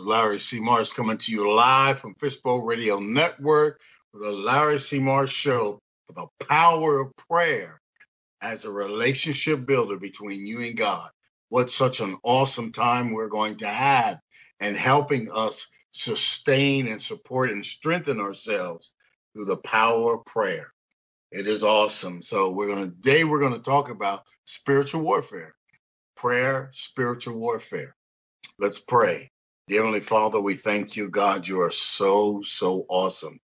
Larry C. Morris coming to you live from Fishbowl Radio Network for the Larry C. Morris Show for the power of prayer as a relationship builder between you and God. What such an awesome time we're going to have and helping us sustain and support and strengthen ourselves through the power of prayer. It is awesome. So we're going to today we're going to talk about spiritual warfare. Prayer, spiritual warfare. Let's pray. Dear Heavenly Father, we thank you, God. You are so, so awesome.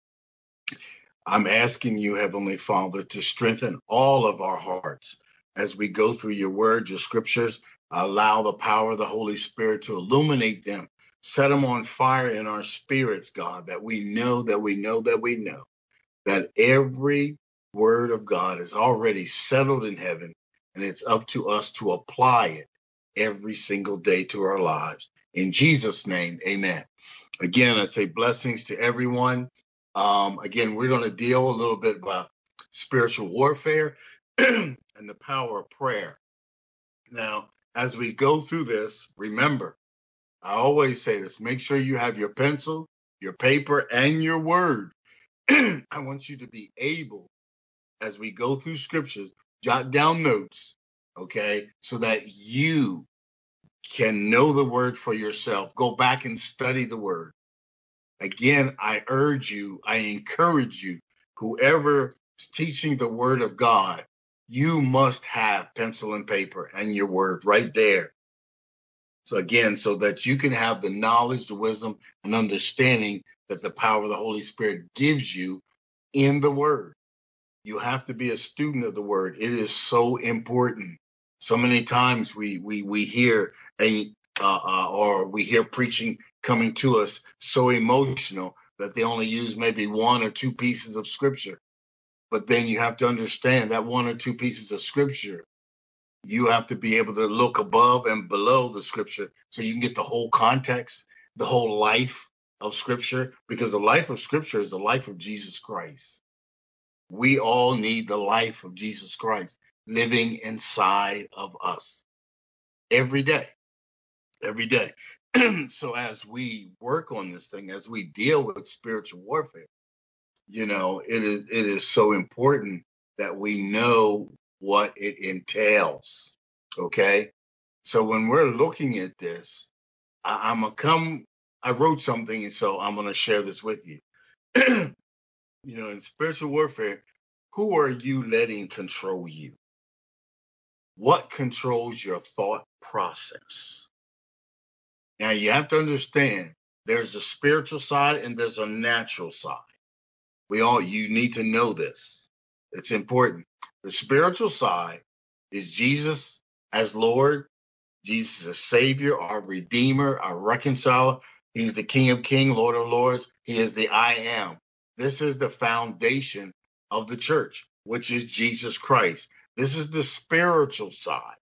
I'm asking you, Heavenly Father, to strengthen all of our hearts as we go through your word, your scriptures. Allow the power of the Holy Spirit to illuminate them, set them on fire in our spirits, God, that we know, that we know, that we know that every word of God is already settled in heaven, and it's up to us to apply it every single day to our lives. In Jesus' name, amen. Again, I say blessings to everyone. Um, again, we're going to deal a little bit about spiritual warfare and the power of prayer. Now, as we go through this, remember, I always say this make sure you have your pencil, your paper, and your word. I want you to be able, as we go through scriptures, jot down notes, okay, so that you can know the word for yourself. Go back and study the word. Again, I urge you, I encourage you, whoever is teaching the word of God, you must have pencil and paper and your word right there. So again, so that you can have the knowledge, the wisdom, and understanding that the power of the Holy Spirit gives you in the word. You have to be a student of the word. It is so important. So many times we we we hear a uh, uh, or we hear preaching coming to us so emotional that they only use maybe one or two pieces of scripture. But then you have to understand that one or two pieces of scripture, you have to be able to look above and below the scripture so you can get the whole context, the whole life of scripture, because the life of scripture is the life of Jesus Christ. We all need the life of Jesus Christ living inside of us every day, every day. so as we work on this thing, as we deal with spiritual warfare, you know, it is it is so important that we know what it entails. Okay. So when we're looking at this, I, I'm gonna come. I wrote something, and so I'm gonna share this with you. you know, in spiritual warfare, who are you letting control you? What controls your thought process. Now, you have to understand there's a spiritual side and there's a natural side. We all, you need to know this. It's important. The spiritual side is Jesus as Lord, Jesus as Savior, our Redeemer, our Reconciler. He's the King of Kings, Lord of Lords. He is the I am. This is the foundation of the church, which is Jesus Christ. This is the spiritual side.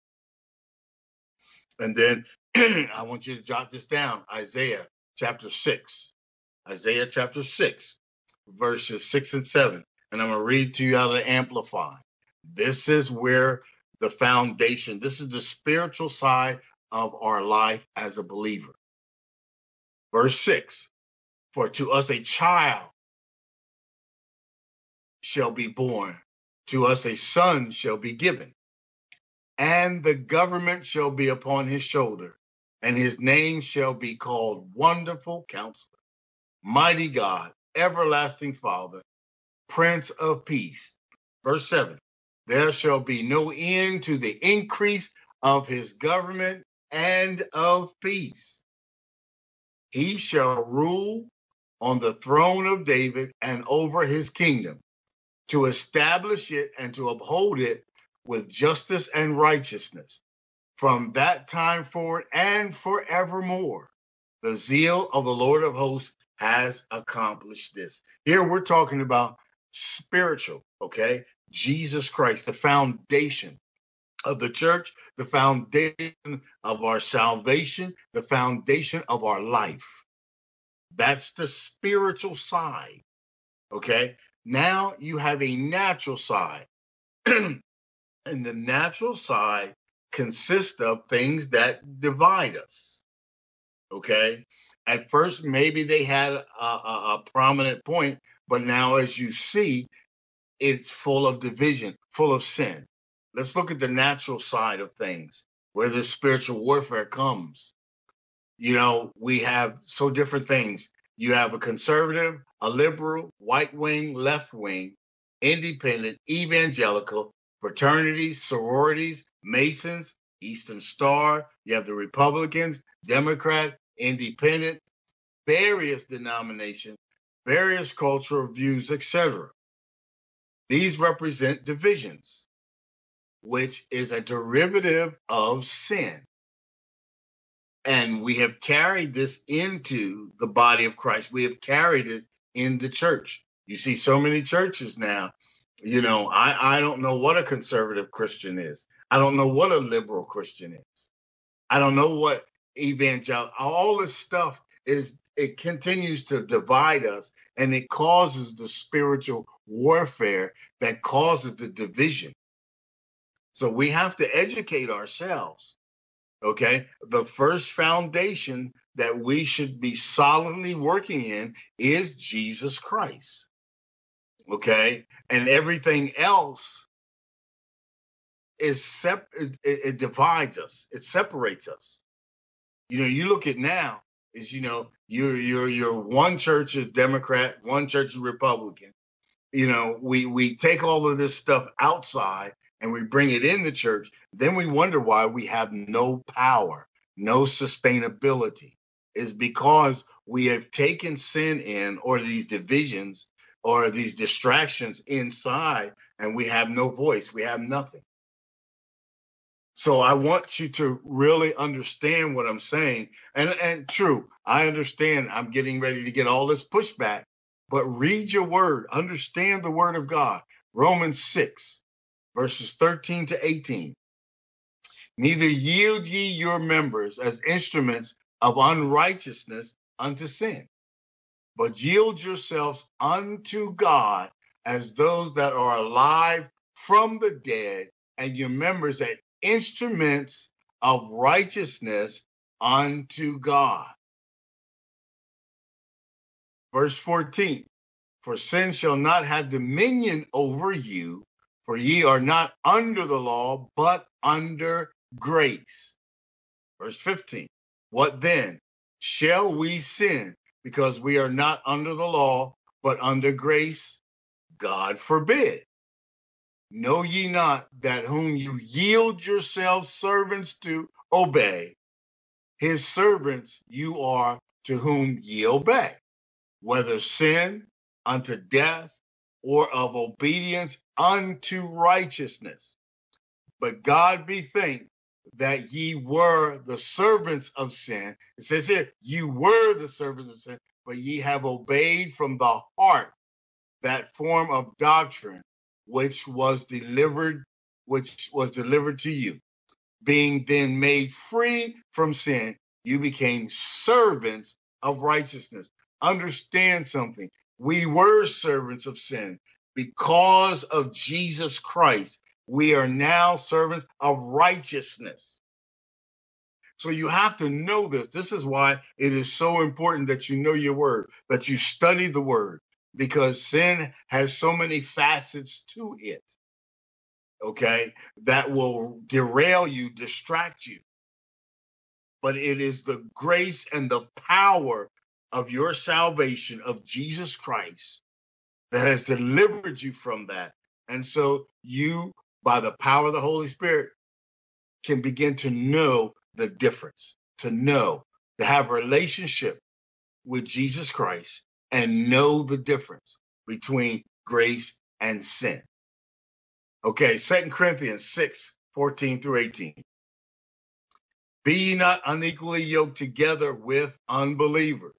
And then I want you to jot this down Isaiah chapter 6. Isaiah chapter 6, verses 6 and 7. And I'm going to read to you out of Amplify. This is where the foundation, this is the spiritual side of our life as a believer. Verse 6 For to us a child shall be born, to us a son shall be given, and the government shall be upon his shoulder, and his name shall be called Wonderful Counselor, Mighty God, Everlasting Father, Prince of Peace. Verse 7 There shall be no end to the increase of his government and of peace. He shall rule on the throne of David and over his kingdom to establish it and to uphold it with justice and righteousness from that time forward and forevermore. The zeal of the Lord of hosts has accomplished this. Here we're talking about spiritual, okay? Jesus Christ, the foundation of the church, the foundation of our salvation, the foundation of our life. That's the spiritual side, okay? Now you have a natural side. and the natural side consists of things that divide us. Okay. At first, maybe they had a, a, a prominent point, but now, as you see, it's full of division, full of sin. Let's look at the natural side of things, where this spiritual warfare comes. You know, we have so different things. You have a conservative, a liberal, white wing, left wing, independent, evangelical, fraternities, sororities, Masons, Eastern Star. You have the Republicans, Democrat, Independent, various denominations, various cultural views, etc. These represent divisions, which is a derivative of sin. And we have carried this into the body of Christ. We have carried it in the church. You see so many churches now. You know, I, I don't know what a conservative Christian is. I don't know what a liberal Christian is. I don't know what evangelical, all this stuff is, it continues to divide us and it causes the spiritual warfare that causes the division. So we have to educate ourselves. Okay. The first foundation that we should be solidly working in is Jesus Christ. Okay. And everything else is sep- it, it divides us, it separates us. You know, you look at now is you know you're you're you're one church is Democrat, one church is Republican. You know, we we take all of this stuff outside and we bring it in the church. Then we wonder why we have no power, no sustainability. Is because we have taken sin in or these divisions or these distractions inside and we have no voice, we have nothing. So I want you to really understand what I'm saying. And and true, I understand I'm getting ready to get all this pushback, but read your word, understand the word of God. Romans 6 verses 13 to 18. Neither yield ye your members as instruments of unrighteousness unto sin, but yield yourselves unto God as those that are alive from the dead, and your members as instruments of righteousness unto God. Verse 14 For sin shall not have dominion over you, for ye are not under the law, but under grace. Verse 15 What then? Shall we sin because we are not under the law, but under grace? God forbid. Know ye not that whom you yield yourselves servants to obey, his servants you are to whom ye obey, whether sin unto death or of obedience unto righteousness. But God be thanked that ye were the servants of sin. It says here, you were the servants of sin, but ye have obeyed from the heart that form of doctrine which was delivered, which was delivered to you. Being then made free from sin, you became servants of righteousness. Understand something. We were servants of sin. Because of Jesus Christ, we are now servants of righteousness. So you have to know this. This is why it is so important that you know your word, that you study the word, because sin has so many facets to it, okay, that will derail you, distract you. But it is the grace and the power of your salvation of Jesus Christ that has delivered you from that. And so you, by the power of the Holy Spirit, can begin to know the difference, to know, to have a relationship with Jesus Christ and know the difference between grace and sin. Okay, Second Corinthians 6, 14 through 18. Be ye not unequally yoked together with unbelievers.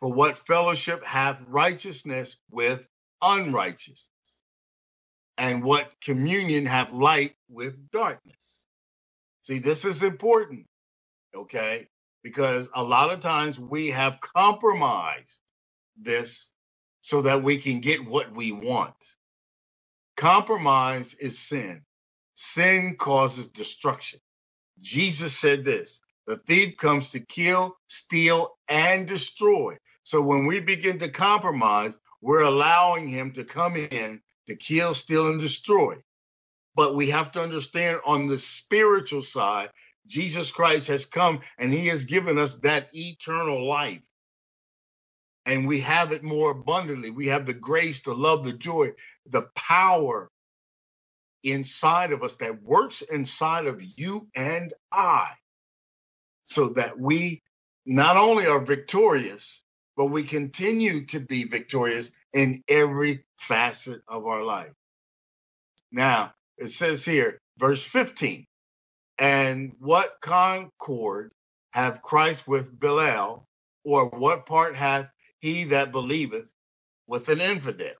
For what fellowship hath righteousness with unrighteousness? And what communion have light with darkness? See, this is important, okay? Because a lot of times we have compromised this so that we can get what we want. Compromise is sin. Sin causes destruction. Jesus said this The thief comes to kill, steal, and destroy. So when we begin to compromise, we're allowing him to come in to kill, steal, and destroy. But we have to understand on the spiritual side, Jesus Christ has come and he has given us that eternal life. And we have it more abundantly. We have the grace, the love, the joy, the power inside of us that works inside of you and I so that we not only are victorious, but we continue to be victorious in every facet of our life. Now, it says here, verse 15, and what concord have Christ with Belial, or what part hath he that believeth with an infidel?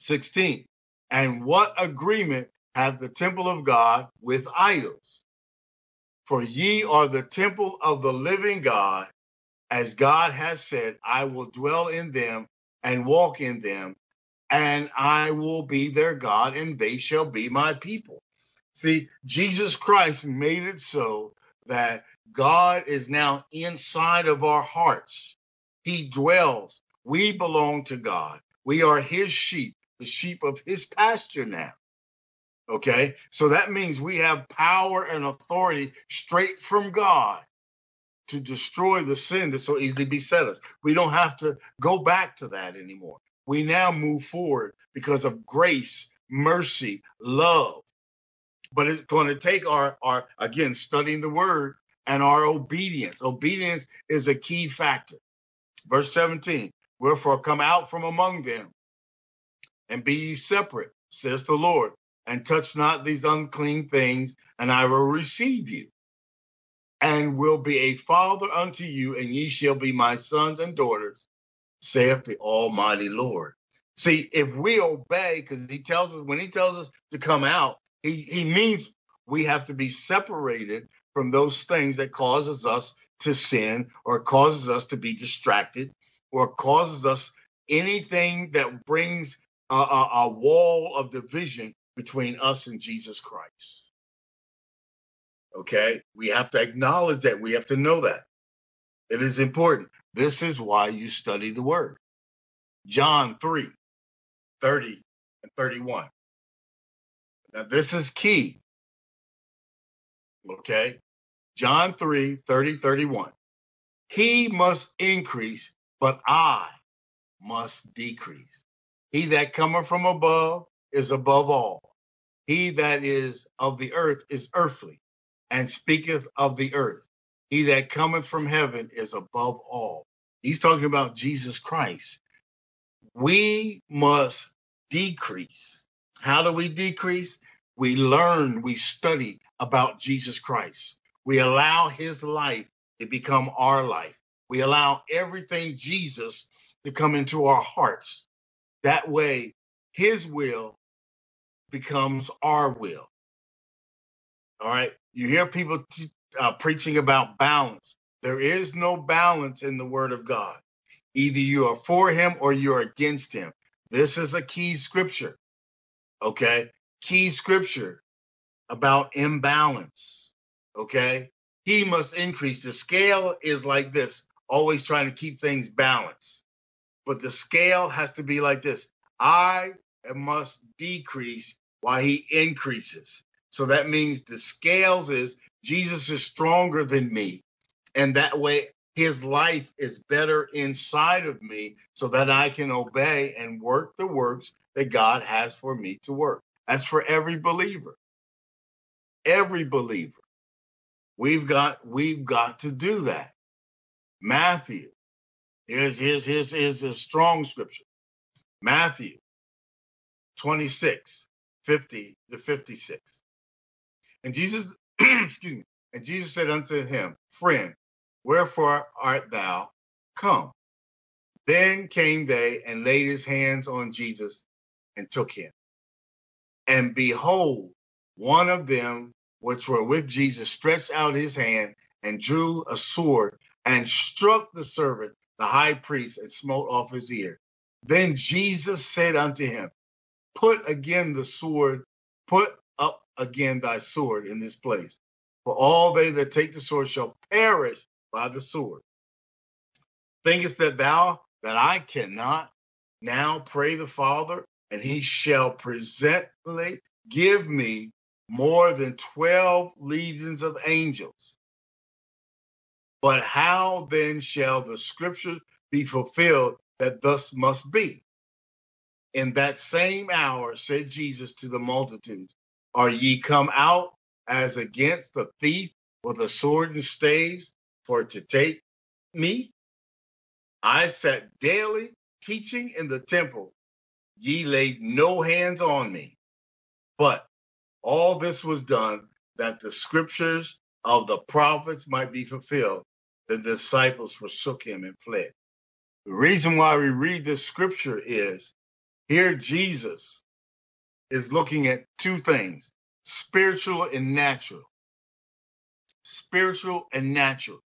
16, and what agreement have the temple of God with idols? For ye are the temple of the living God, as God has said, I will dwell in them and walk in them, and I will be their God, and they shall be my people. See, Jesus Christ made it so that God is now inside of our hearts. He dwells. We belong to God. We are his sheep, the sheep of his pasture now. Okay, so that means we have power and authority straight from God to destroy the sin that so easily beset us. We don't have to go back to that anymore. We now move forward because of grace, mercy, love. But it's going to take our, our again, studying the word and our obedience. Obedience is a key factor. Verse 17, wherefore come out from among them and be ye separate, says the Lord, and touch not these unclean things, and I will receive you, and will be a father unto you, and ye shall be my sons and daughters, saith the Almighty Lord. See, if we obey, because he tells us when he tells us to come out, he, he means we have to be separated from those things that causes us to sin or causes us to be distracted or causes us anything that brings a, a, a wall of division between us and Jesus Christ. Okay? We have to acknowledge that. We have to know that. It is important. This is why you study the word. John 3 30 and 31. Now, this is key. Okay? John 3 30 31. He must increase, but I must decrease. He that cometh from above is above all. He that is of the earth is earthly, and speaketh of the earth. He that cometh from heaven is above all. He's talking about Jesus Christ. We must decrease. How do we decrease? We learn, we study about Jesus Christ. We allow his life to become our life. We allow everything Jesus to come into our hearts. That way, his will becomes our will. All right. You hear people t- uh, preaching about balance. There is no balance in the word of God. Either you are for him or you're against him. This is a key scripture. Okay. Key scripture about imbalance. Okay. He must increase. The scale is like this, always trying to keep things balanced. But the scale has to be like this I must decrease while he increases. So that means the scales is Jesus is stronger than me. And that way his life is better inside of me so that I can obey and work the works that God has for me to work. That's for every believer. Every believer. We've got we've got to do that. Matthew. Here's here's here's, here's a strong scripture. Matthew 26. 50 to 56. And Jesus, excuse me, and Jesus said unto him, Friend, wherefore art thou come? Then came they and laid his hands on Jesus and took him. And behold, one of them which were with Jesus stretched out his hand and drew a sword and struck the servant, the high priest, and smote off his ear. Then Jesus said unto him, put again the sword, put again thy sword in this place. for all they that take the sword shall perish by the sword. Thinkest that thou that I cannot now pray the Father, and he shall presently give me more than 12 legions of angels? But how then shall the scripture be fulfilled that thus must be? In that same hour said Jesus to the multitudes, Are ye come out as against a thief with a sword and staves for to take me? I sat daily teaching in the temple. Ye laid no hands on me. But all this was done that the scriptures of the prophets might be fulfilled. The disciples forsook him and fled. The reason why we read this scripture is here Jesus is looking at two things spiritual and natural. Spiritual and natural.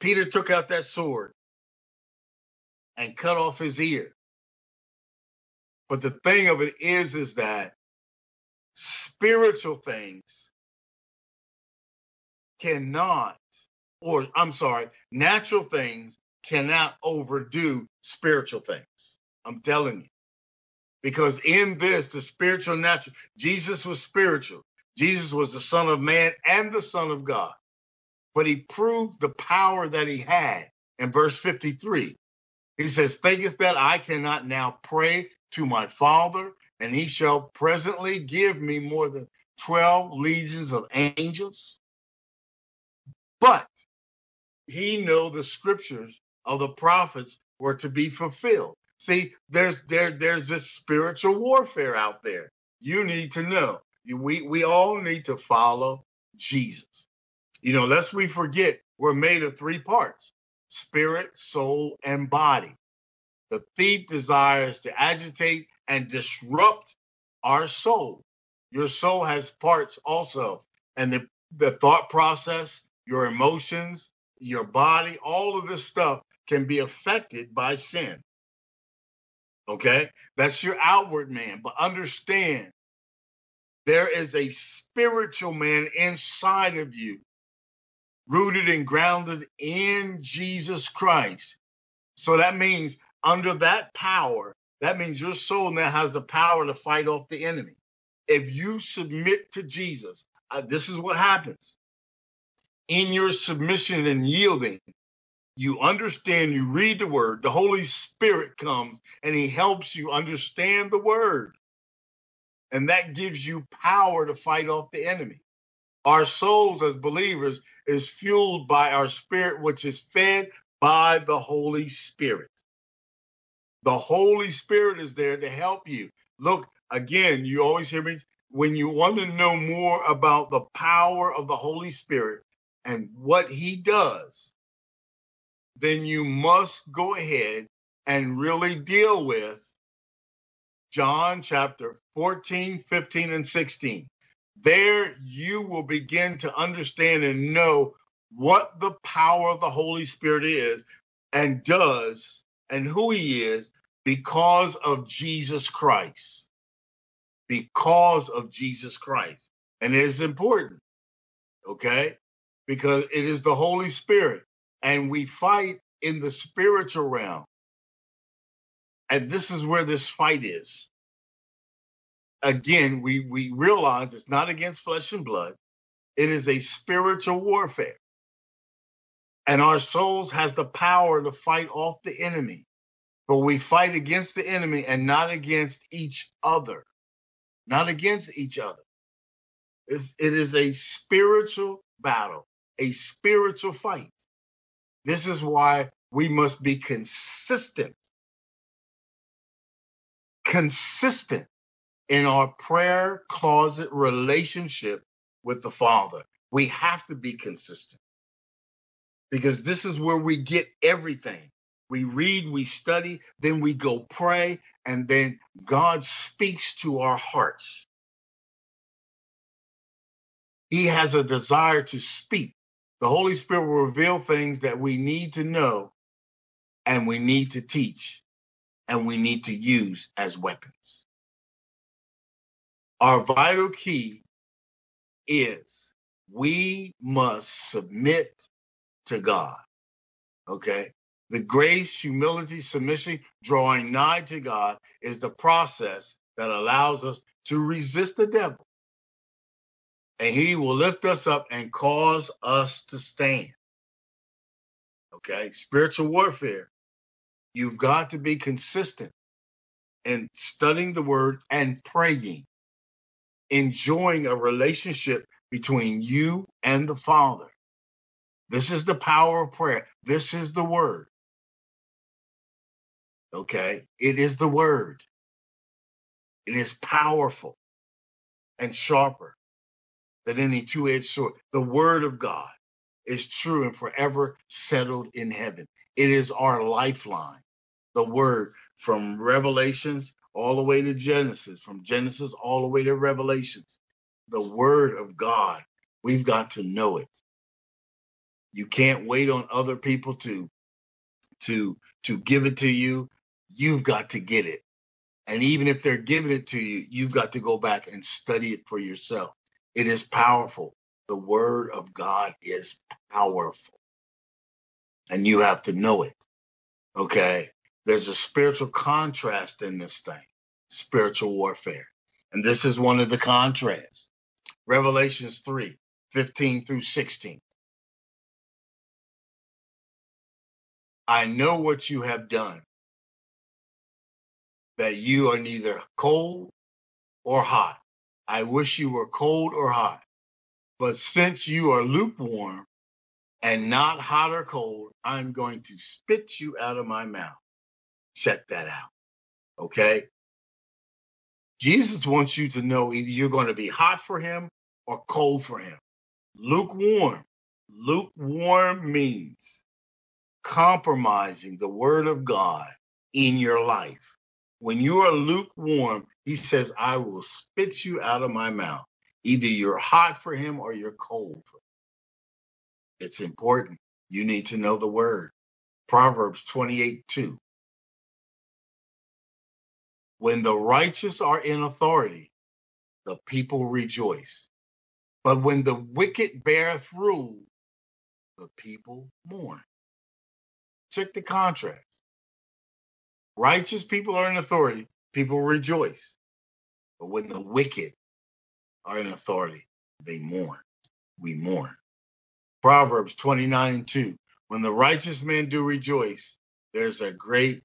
Peter took out that sword and cut off his ear. But the thing of it is, is that spiritual things cannot, or I'm sorry, natural things cannot overdo spiritual things. I'm telling you. Because in this, the spiritual natural, Jesus was spiritual. Jesus was the Son of Man and the Son of God. But he proved the power that he had in verse 53. He says, Thinkest that I cannot now pray to my Father, and he shall presently give me more than 12 legions of angels? But he know the scriptures of the prophets were to be fulfilled. See, there's there there's this spiritual warfare out there. You need to know. We we all need to follow Jesus. You know, lest we forget, we're made of three parts: spirit, soul, and body. The thief desires to agitate and disrupt our soul. Your soul has parts also, and the, the thought process, your emotions, your body, all of this stuff can be affected by sin. Okay? That's your outward man. But understand there is a spiritual man inside of you, rooted and grounded in Jesus Christ. So that means under that power, that means your soul now has the power to fight off the enemy. If you submit to Jesus, uh, this is what happens. In your submission and yielding, you understand, you read the word, the Holy Spirit comes and he helps you understand the word. And that gives you power to fight off the enemy. Our souls as believers is fueled by our spirit, which is fed by the Holy Spirit. The Holy Spirit is there to help you. Look, again, you always hear me when you want to know more about the power of the Holy Spirit and what he does, then you must go ahead and really deal with John chapter 14, 15, and 16. There you will begin to understand and know what the power of the Holy Spirit is and does and who he is because of Jesus Christ. Because of Jesus Christ. And it is important, okay? Because it is the Holy Spirit and we fight in the spiritual realm. And this is where this fight is. Again, we, we realize it's not against flesh and blood. It is a spiritual warfare. And our souls has the power to fight off the enemy. But we fight against the enemy and not against each other. Not against each other. It's, it is a spiritual battle, a spiritual fight. This is why we must be consistent. Consistent in our prayer closet relationship with the Father. We have to be consistent because this is where we get everything. We read, we study, then we go pray, and then God speaks to our hearts. He has a desire to speak. The Holy Spirit will reveal things that we need to know and we need to teach and we need to use as weapons. Our vital key is we must submit to God. Okay? The grace, humility, submission, drawing nigh to God is the process that allows us to resist the devil. And he will lift us up and cause us to stand. Okay? Spiritual warfare. You've got to be consistent in studying the word and praying, enjoying a relationship between you and the Father. This is the power of prayer. This is the word. Okay? It is the word. It is powerful and sharper than any two edged sword. The word of God is true and forever settled in heaven. It is our lifeline. The word from Revelations all the way to Genesis, from Genesis all the way to Revelations. The word of God. We've got to know it. You can't wait on other people to to to give it to you. You've got to get it. And even if they're giving it to you, you've got to go back and study it for yourself. It is powerful. The word of God is powerful. And you have to know it. Okay? There's a spiritual contrast in this thing spiritual warfare. And this is one of the contrasts. Revelations 3 15 through 16. I know what you have done, that you are neither cold or hot. I wish you were cold or hot. But since you are lukewarm and not hot or cold, I'm going to spit you out of my mouth. Check that out. Okay? Jesus wants you to know either you're going to be hot for him or cold for him. Lukewarm. Lukewarm means compromising the word of God in your life. When you are lukewarm, he says, I will spit you out of my mouth. Either you're hot for him or you're cold for him. It's important. You need to know the word. Proverbs 28 2. When the righteous are in authority, the people rejoice. But when the wicked beareth rule, the people mourn. Check the contrast. Righteous people are in authority, people rejoice. But when the wicked are in authority, they mourn. We mourn. Proverbs 29 and 2. When the righteous men do rejoice, there's a great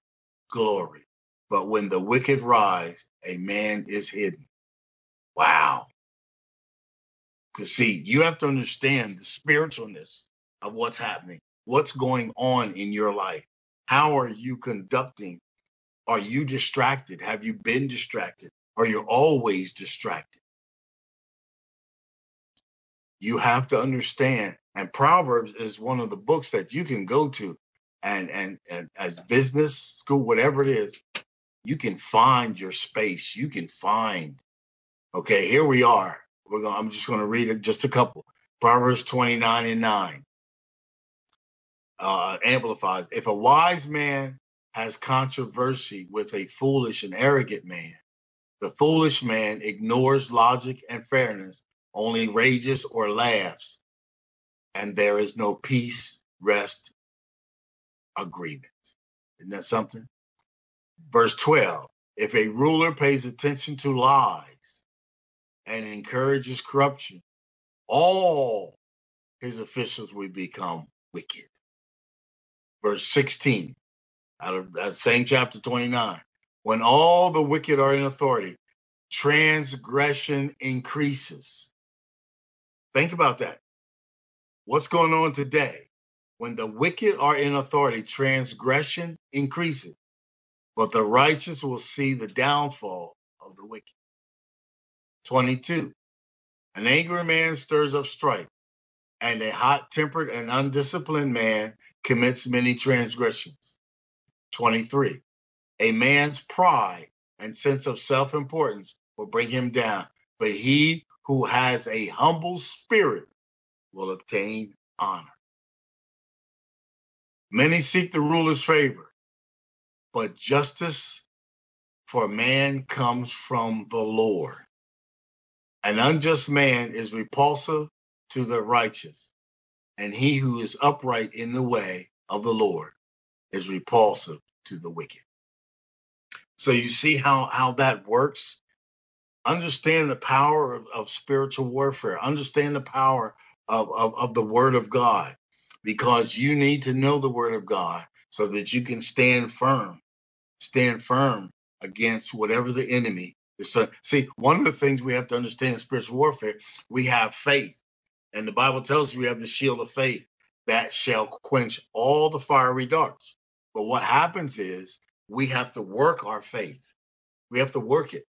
glory. But when the wicked rise, a man is hidden. Wow. Because, see, you have to understand the spiritualness of what's happening, what's going on in your life. How are you conducting? Are you distracted? Have you been distracted? Are you're always distracted? You have to understand. And Proverbs is one of the books that you can go to and, and, and as business school, whatever it is, you can find your space. You can find, okay, here we are. We're going, I'm just going to read just a couple. Proverbs 29 and 9 uh, amplifies. If a wise man has controversy with a foolish and arrogant man, the foolish man ignores logic and fairness, only rages or laughs, and there is no peace, rest, agreement. Isn't that something? Verse 12 If a ruler pays attention to lies and encourages corruption, all his officials will become wicked. Verse 16 out of that same chapter 29 when all the wicked are in authority, transgression increases. Think about that. What's going on today? When the wicked are in authority, transgression increases but the righteous will see the downfall of the wicked. 22. An angry man stirs up strife, and a hot tempered and undisciplined man commits many transgressions. 23. A man's pride and sense of self importance will bring him down, but he who has a humble spirit will obtain honor. Many seek the ruler's favor, but justice for man comes from the Lord. An unjust man is repulsive to the righteous, and he who is upright in the way of the Lord is repulsive to the wicked. So you see how, how that works? Understand the power of, of spiritual warfare, understand the power of, of, of the word of God, because you need to know the word of God so that you can stand firm, stand firm against whatever the enemy is. So, see, one of the things we have to understand in spiritual warfare, we have faith. And the Bible tells us we have the shield of faith that shall quench all the fiery darts. But what happens is we have to work our faith. We have to work it.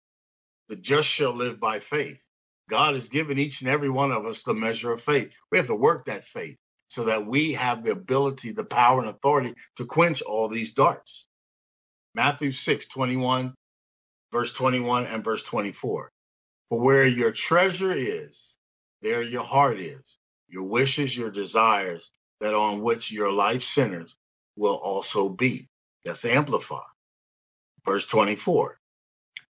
The just shall live by faith. God has given each and every one of us the measure of faith. We have to work that faith so that we have the ability, the power, and authority to quench all these darts. Matthew 6, 21, verse 21 and verse 24. For where your treasure is, there your heart is. Your wishes, your desires, that on which your life centers will also be. That's amplify. Verse 24.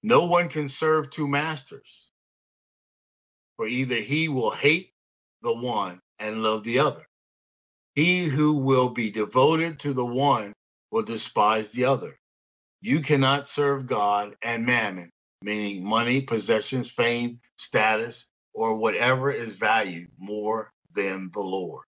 No one can serve two masters, for either he will hate the one and love the other. He who will be devoted to the one will despise the other. You cannot serve God and mammon, meaning money, possessions, fame, status, or whatever is valued more than the Lord.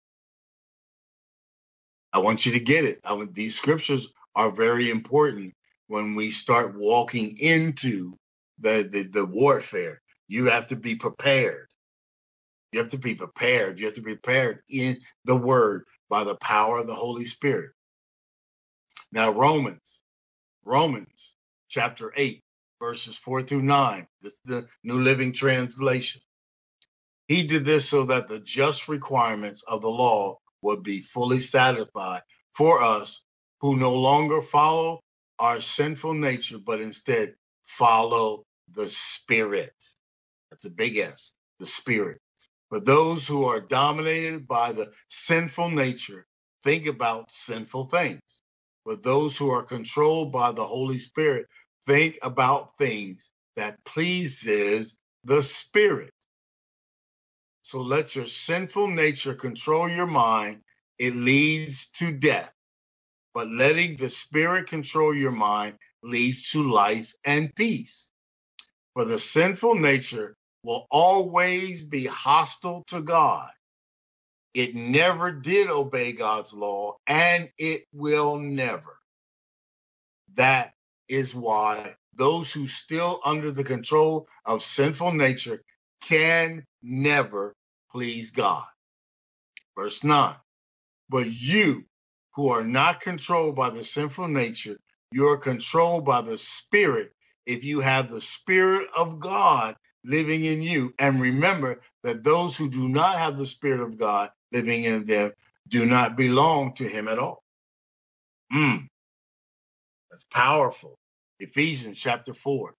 I want you to get it. I want, these scriptures are very important when we start walking into the, the, the warfare. You have to be prepared. You have to be prepared. You have to be prepared in the word by the power of the Holy Spirit. Now, Romans, Romans chapter 8, verses 4 through 9. This is the New Living Translation. He did this so that the just requirements of the law would be fully satisfied for us who no longer follow our sinful nature, but instead follow the Spirit. That's a big S, the Spirit. For those who are dominated by the sinful nature, think about sinful things. For those who are controlled by the Holy Spirit, think about things that pleases the Spirit. So let your sinful nature control your mind. It leads to death. But letting the Spirit control your mind leads to life and peace. For the sinful nature will always be hostile to God. It never did obey God's law, and it will never. That is why those who still under the control of sinful nature can never please God. Verse 9. But you who are not controlled by the sinful nature, you are controlled by the Spirit if you have the Spirit of God living in you. And remember that those who do not have the Spirit of God living in them do not belong to Him at all. Mm, that's powerful. Ephesians chapter 4,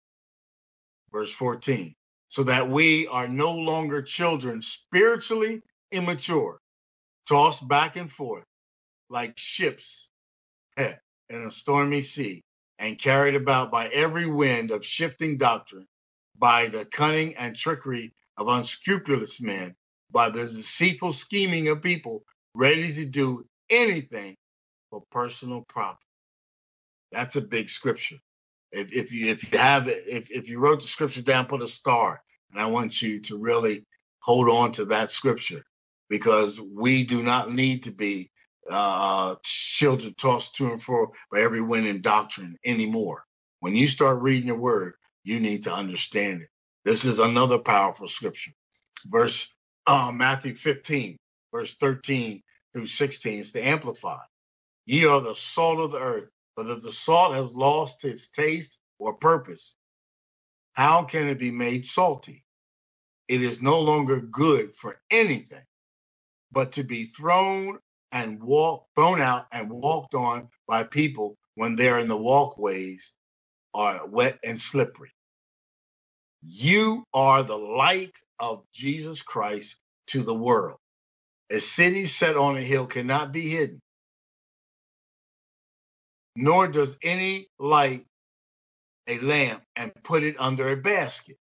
verse 14. So that we are no longer children spiritually immature, tossed back and forth like ships in a stormy sea, and carried about by every wind of shifting doctrine by the cunning and trickery of unscrupulous men, by the deceitful scheming of people ready to do anything for personal profit. That's a big scripture. If, if you if you have it, if, if you wrote the scripture down, put a star. And I want you to really hold on to that scripture because we do not need to be uh, children tossed to and fro by every wind and doctrine anymore. When you start reading the word, you need to understand it. This is another powerful scripture. Verse uh, Matthew 15, verse 13 through 16 is to amplify. Ye are the salt of the earth, but if the salt has lost its taste or purpose, how can it be made salty? It is no longer good for anything but to be thrown and walk thrown out and walked on by people when they're in the walkways are wet and slippery. You are the light of Jesus Christ to the world. A city set on a hill cannot be hidden, nor does any light a lamp and put it under a basket,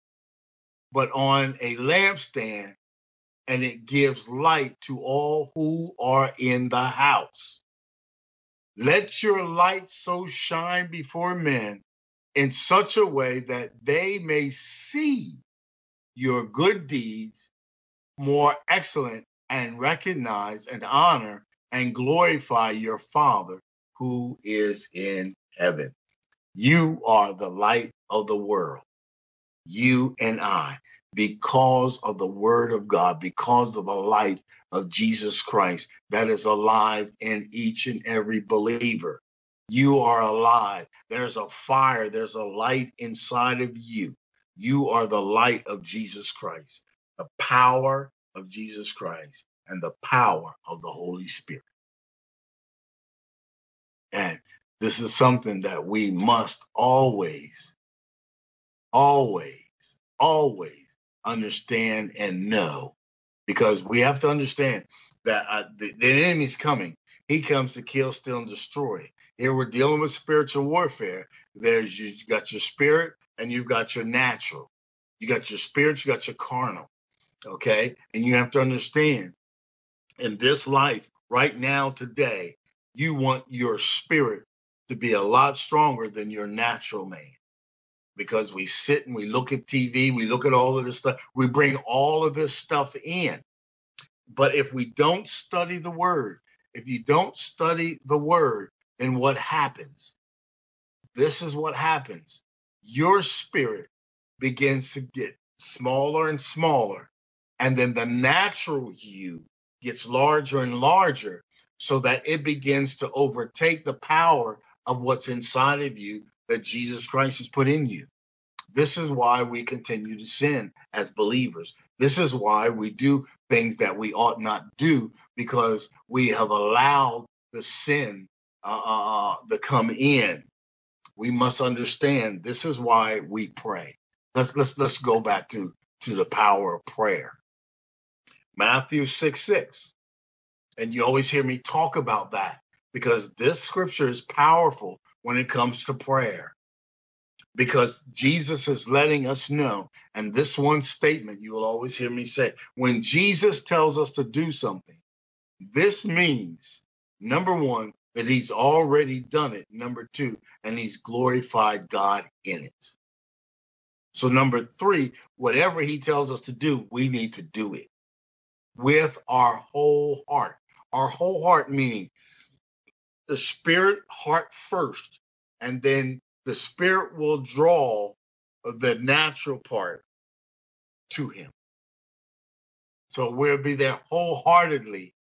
but on a lampstand, and it gives light to all who are in the house. Let your light so shine before men in such a way that they may see your good deeds more excellent and recognize and honor and glorify your Father who is in heaven. You are the light of the world. You and I, because of the word of God, because of the light of Jesus Christ that is alive in each and every believer. You are alive. There's a fire, there's a light inside of you. You are the light of Jesus Christ, the power of Jesus Christ, and the power of the Holy Spirit. And this is something that we must always, always, always understand and know because we have to understand that uh, the, the enemy's coming. He comes to kill, steal, and destroy. Here we're dealing with spiritual warfare. There's you got your spirit and you've got your natural. You got your spirit, you got your carnal. Okay. And you have to understand in this life, right now, today, you want your spirit to be a lot stronger than your natural man. Because we sit and we look at TV, we look at all of this stuff, we bring all of this stuff in. But if we don't study the word, if you don't study the word, then what happens? This is what happens. Your spirit begins to get smaller and smaller. And then the natural you gets larger and larger so that it begins to overtake the power of what's inside of you that Jesus Christ has put in you. This is why we continue to sin as believers. This is why we do things that we ought not do because we have allowed the sin uh, uh, uh, to come in. We must understand this is why we pray. Let's let's let's go back to to the power of prayer. Matthew 6 6. And you always hear me talk about that because this scripture is powerful when it comes to prayer. Because Jesus is letting us know, and this one statement you will always hear me say when Jesus tells us to do something, this means number one, that he's already done it, number two, and he's glorified God in it. So, number three, whatever he tells us to do, we need to do it with our whole heart. Our whole heart meaning the spirit heart first, and then the spirit will draw the natural part to him. So we'll be there wholeheartedly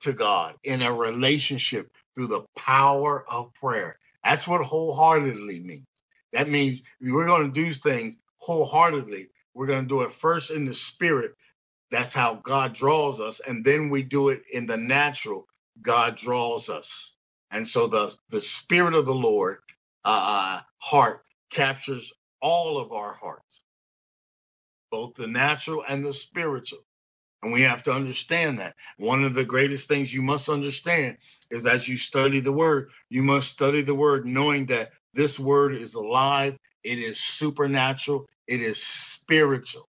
to God in a relationship through the power of prayer. That's what wholeheartedly means. That means we're going to do things wholeheartedly. We're going to do it first in the spirit. That's how God draws us. And then we do it in the natural. God draws us. And so the, the spirit of the Lord uh, heart captures all of our hearts, both the natural and the spiritual. And we have to understand that. One of the greatest things you must understand is as you study the word, you must study the word knowing that this word is alive, it is supernatural, it is spiritual.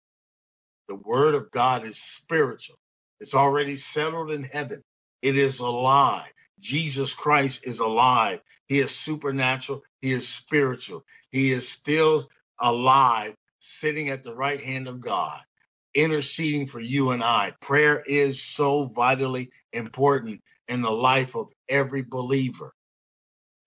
The word of God is spiritual. It's already settled in heaven. It is alive. Jesus Christ is alive. He is supernatural. He is spiritual. He is still alive, sitting at the right hand of God, interceding for you and I. Prayer is so vitally important in the life of every believer.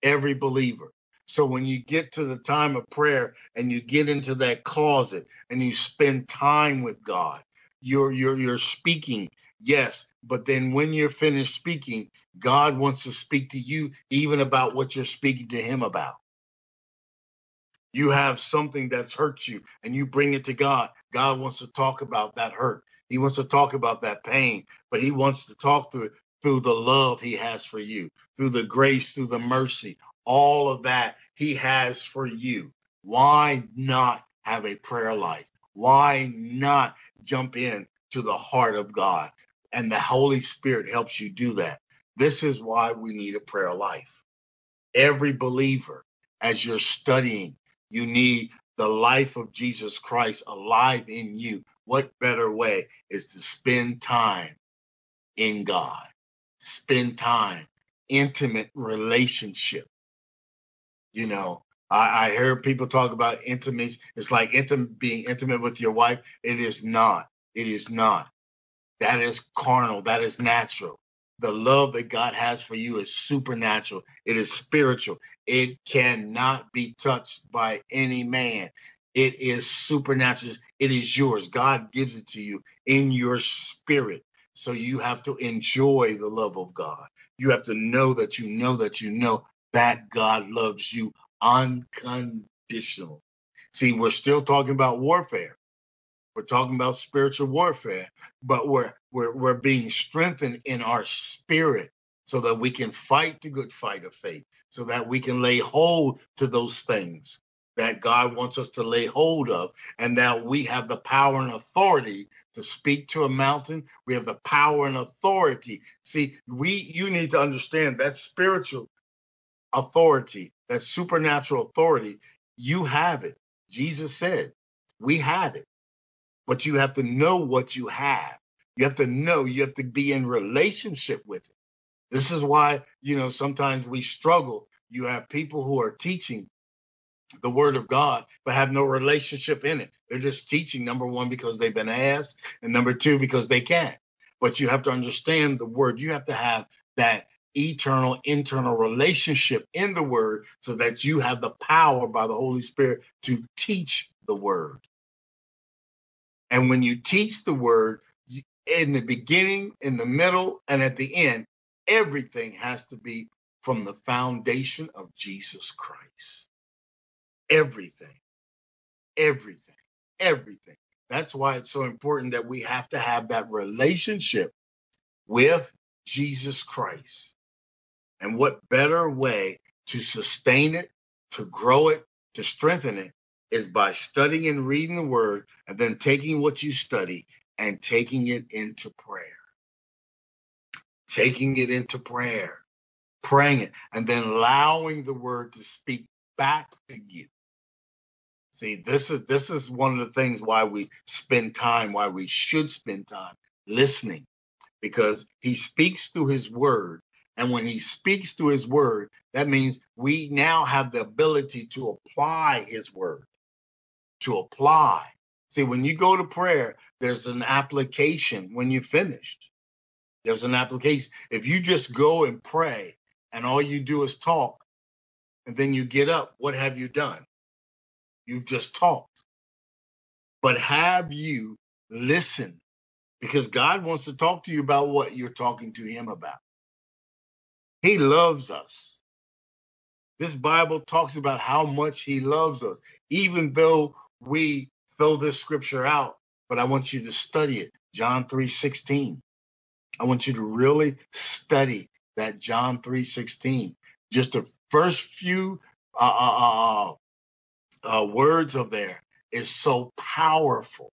Every believer. So when you get to the time of prayer and you get into that closet and you spend time with God, you're you're you're speaking, yes, but then when you're finished speaking, God wants to speak to you even about what you're speaking to him about. You have something that's hurt you and you bring it to God. God wants to talk about that hurt. He wants to talk about that pain, but he wants to talk through it through the love he has for you, through the grace, through the mercy, all of that he has for you. Why not have a prayer life? Why not jump in to the heart of God? And the Holy Spirit helps you do that. This is why we need a prayer life. Every believer, as you're studying, you need the life of Jesus Christ alive in you, what better way is to spend time in God? Spend time, intimate relationship. You know, I, I hear people talk about intimacy. It's like being intimate with your wife. It is not. It is not. That is carnal. That is natural. The love that God has for you is supernatural. It is spiritual. It cannot be touched by any man. It is supernatural. It is yours. God gives it to you in your spirit. So you have to enjoy the love of God. You have to know that you know that you know that God loves you unconditional. See, we're still talking about warfare. We're talking about spiritual warfare, but we're we're we're being strengthened in our spirit so that we can fight the good fight of faith, so that we can lay hold to those things that God wants us to lay hold of, and that we have the power and authority to speak to a mountain. We have the power and authority. See, we you need to understand that spiritual authority, that supernatural authority, you have it. Jesus said, we have it. But you have to know what you have. You have to know, you have to be in relationship with it. This is why, you know, sometimes we struggle. You have people who are teaching the word of God, but have no relationship in it. They're just teaching, number one, because they've been asked, and number two, because they can. But you have to understand the word. You have to have that eternal internal relationship in the word so that you have the power by the Holy Spirit to teach the word. And when you teach the word, in the beginning, in the middle, and at the end, everything has to be from the foundation of Jesus Christ. Everything, everything, everything. That's why it's so important that we have to have that relationship with Jesus Christ. And what better way to sustain it, to grow it, to strengthen it is by studying and reading the word and then taking what you study and taking it into prayer. Taking it into prayer, praying it, and then allowing the word to speak back to you. See, this is this is one of the things why we spend time, why we should spend time listening, because he speaks through his word. And when he speaks through his word, that means we now have the ability to apply his word to apply. See, when you go to prayer, there's an application when you're finished. There's an application. If you just go and pray and all you do is talk and then you get up, what have you done? You've just talked. But have you listened? Because God wants to talk to you about what you're talking to Him about. He loves us. This Bible talks about how much He loves us, even though we fill this scripture out, but I want you to study it. John 3:16. I want you to really study that John 3:16. Just the first few uh, uh, uh, uh, words of there is so powerful.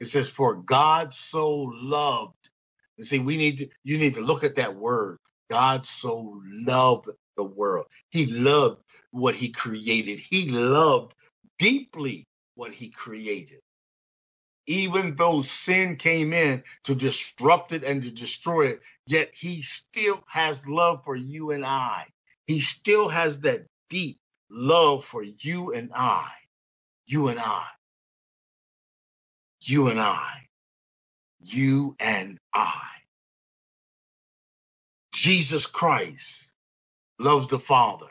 It says, "For God so loved." And see, we need to. You need to look at that word. God so loved the world. He loved what He created. He loved deeply what he created. Even though sin came in to disrupt it and to destroy it, yet he still has love for you and I. He still has that deep love for you and I. You and I. You and I. You and I. Jesus Christ loves the Father.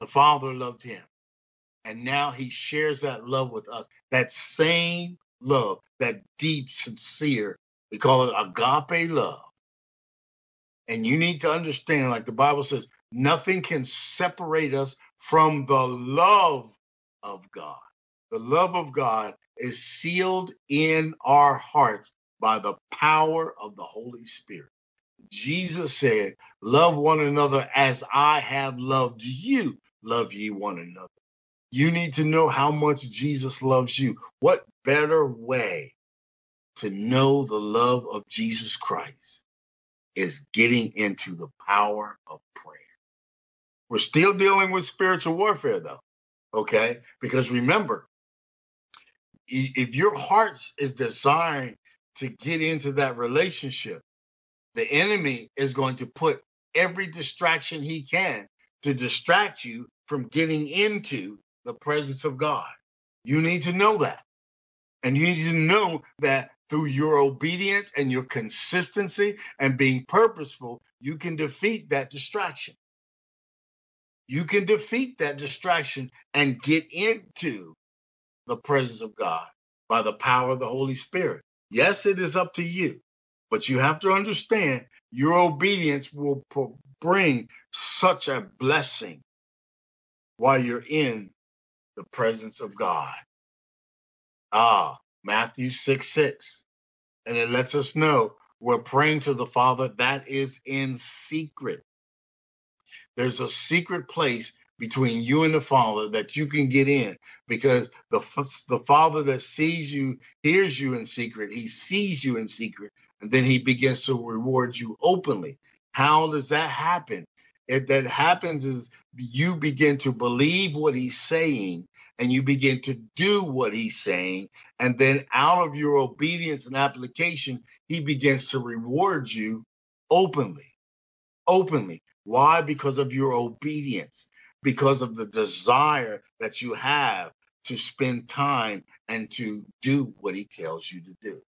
The Father loved him. And now he shares that love with us. That same love, that deep, sincere, we call it agape love. And you need to understand, like the Bible says, nothing can separate us from the love of God. The love of God is sealed in our hearts by the power of the Holy Spirit. Jesus said, Love one another as I have loved you. Love ye one another. You need to know how much Jesus loves you. What better way to know the love of Jesus Christ is getting into the power of prayer. We're still dealing with spiritual warfare, though, okay? Because remember, if your heart is designed to get into that relationship, the enemy is going to put every distraction he can to distract you from getting into the presence of God. You need to know that. And you need to know that through your obedience and your consistency and being purposeful, you can defeat that distraction. You can defeat that distraction and get into the presence of God by the power of the Holy Spirit. Yes, it is up to you, but you have to understand your obedience will bring such a blessing while you're in the presence of God. Ah, Matthew 6 6. And it lets us know we're praying to the Father that is in secret. There's a secret place between you and the Father that you can get in because the the Father that sees you hears you in secret. He sees you in secret, and then He begins to reward you openly. How does that happen? It that happens is you begin to believe what He's saying, and you begin to do what He's saying, and then out of your obedience and application, He begins to reward you openly, openly. Why? Because of your obedience because of the desire that you have to spend time and to do what he tells you to do.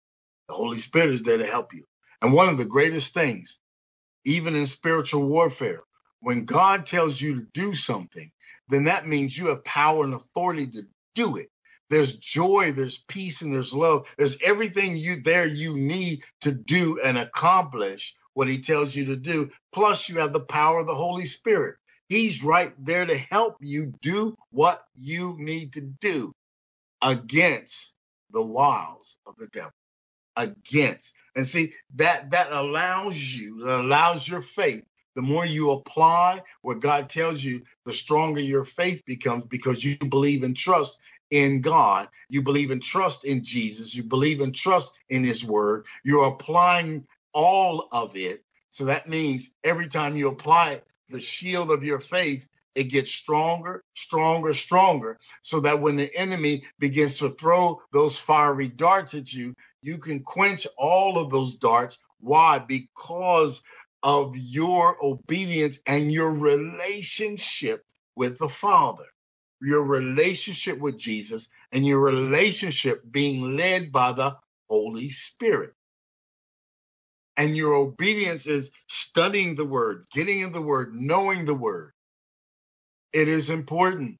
The Holy Spirit is there to help you. And one of the greatest things, even in spiritual warfare, when God tells you to do something, then that means you have power and authority to do it. There's joy, there's peace, and there's love. There's everything you there you need to do and accomplish what he tells you to do. Plus, you have the power of the Holy Spirit. He's right there to help you do what you need to do against the wiles of the devil. Against. And see, that that allows you, that allows your faith. The more you apply what God tells you, the stronger your faith becomes because you believe and trust in God. You believe and trust in Jesus. You believe and trust in his word. You're applying all of it. So that means every time you apply the shield of your faith, it gets stronger, stronger, stronger, so that when the enemy begins to throw those fiery darts at you, you can quench all of those darts. Why? Because of your obedience and your relationship with the Father, your relationship with Jesus, and your relationship being led by the Holy Spirit. And your obedience is studying the word, getting in the word, knowing the word. It is important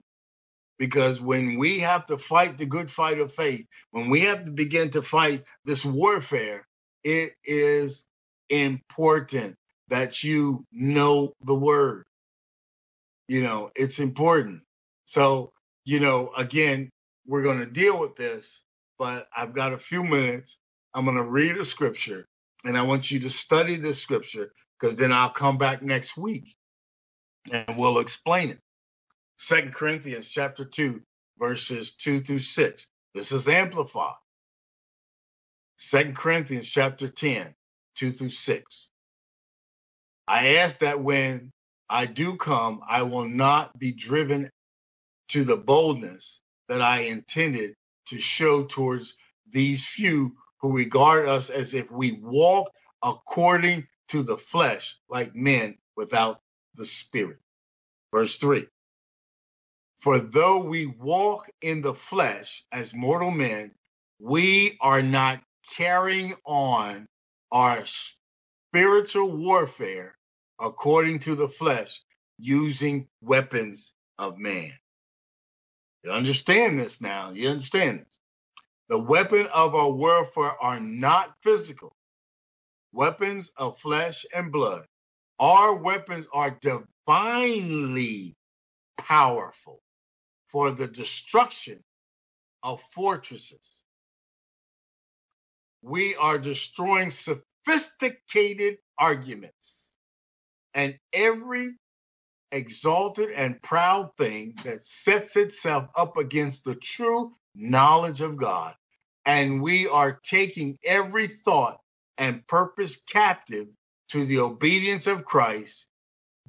because when we have to fight the good fight of faith, when we have to begin to fight this warfare, it is important that you know the word. You know, it's important. So, you know, again, we're going to deal with this, but I've got a few minutes. I'm going to read a scripture and I want you to study this scripture because then I'll come back next week and we'll explain it. Second Corinthians chapter 2, verses 2 through 6. This is amplified. Second Corinthians chapter 10, 2 through 6. I ask that when I do come, I will not be driven to the boldness that I intended to show towards these few who regard us as if we walk according to the flesh, like men without the spirit. Verse 3 For though we walk in the flesh as mortal men, we are not carrying on our spiritual warfare according to the flesh using weapons of man. You understand this now? You understand this? The weapon of our warfare are not physical, weapons of flesh and blood. Our weapons are divinely powerful for the destruction of fortresses. We are destroying sophisticated arguments and every exalted and proud thing that sets itself up against the true knowledge of God and we are taking every thought and purpose captive to the obedience of Christ,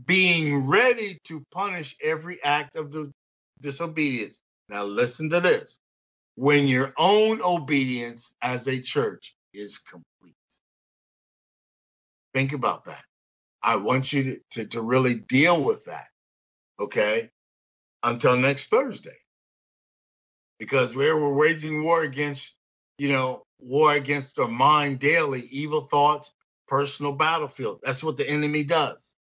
being ready to punish every act of disobedience. Now, listen to this when your own obedience as a church is complete. Think about that. I want you to, to, to really deal with that. Okay. Until next Thursday. Because we're, we're waging war against, you know, war against our mind daily, evil thoughts, personal battlefield. That's what the enemy does.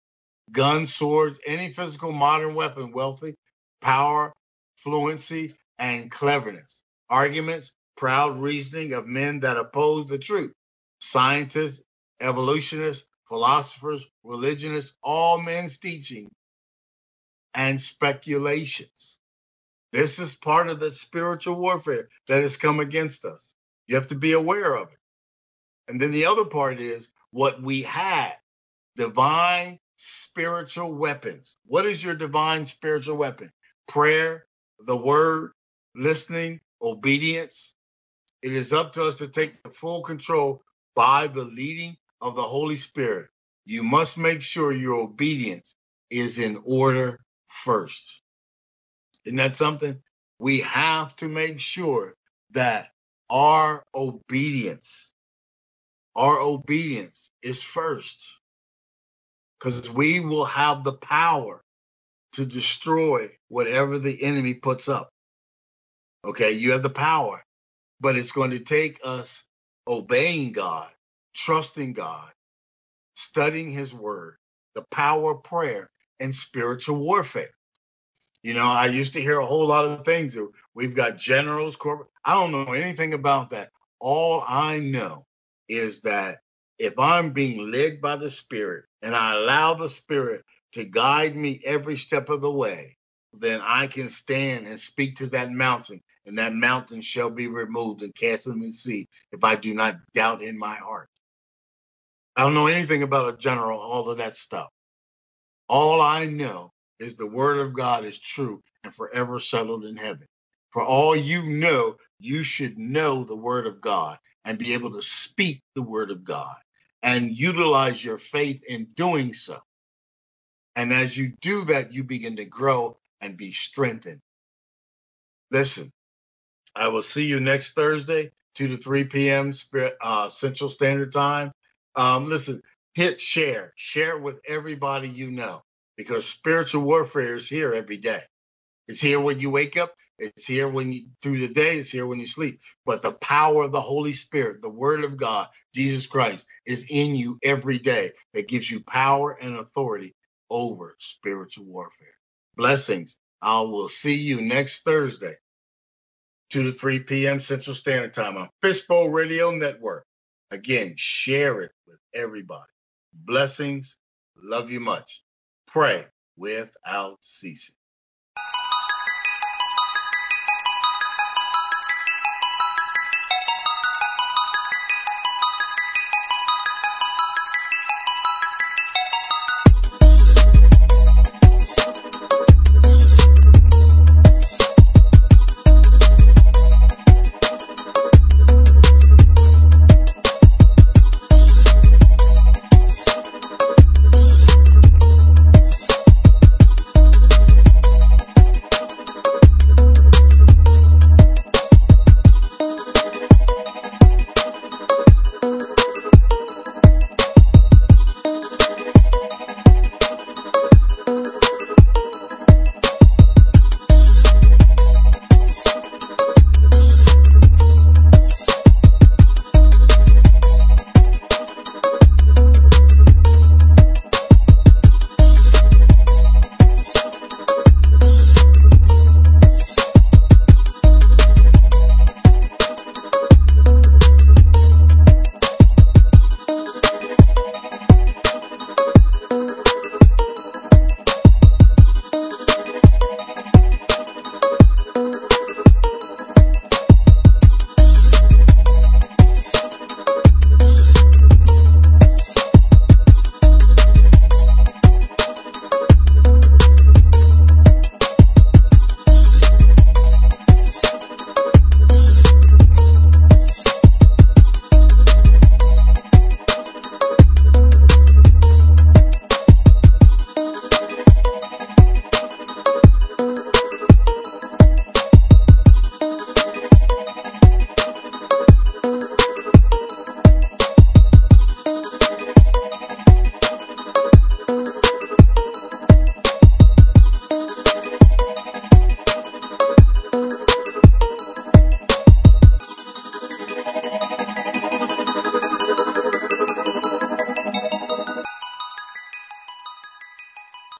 Guns, swords, any physical modern weapon, wealthy, power, fluency, and cleverness. Arguments, proud reasoning of men that oppose the truth. Scientists, evolutionists, philosophers, religionists, all men's teaching and speculations. This is part of the spiritual warfare that has come against us. You have to be aware of it. And then the other part is what we have divine spiritual weapons. What is your divine spiritual weapon? Prayer, the word, listening, obedience. It is up to us to take the full control by the leading of the Holy Spirit. You must make sure your obedience is in order first. Isn't that something? We have to make sure that our obedience, our obedience is first. Because we will have the power to destroy whatever the enemy puts up. Okay, you have the power, but it's going to take us obeying God, trusting God, studying His Word, the power of prayer, and spiritual warfare. You know, I used to hear a whole lot of things. We've got generals, corporate. I don't know anything about that. All I know is that if I'm being led by the Spirit and I allow the Spirit to guide me every step of the way, then I can stand and speak to that mountain, and that mountain shall be removed and cast in the sea if I do not doubt in my heart. I don't know anything about a general, all of that stuff. All I know is the word of God is true and forever settled in heaven. For all you know, you should know the word of God and be able to speak the word of God and utilize your faith in doing so. And as you do that, you begin to grow and be strengthened. Listen, I will see you next Thursday, 2 to 3 p.m. Uh, Central Standard Time. Um, listen, hit share, share with everybody you know because spiritual warfare is here every day. It's here when you wake up. It's here when you through the day. It's here when you sleep. But the power of the Holy Spirit, the Word of God, Jesus Christ, is in you every day. That gives you power and authority over spiritual warfare. Blessings. I will see you next Thursday, 2 to 3 p.m. Central Standard Time on Fishbowl Radio Network. Again, share it with everybody. Blessings. Love you much. Pray without ceasing.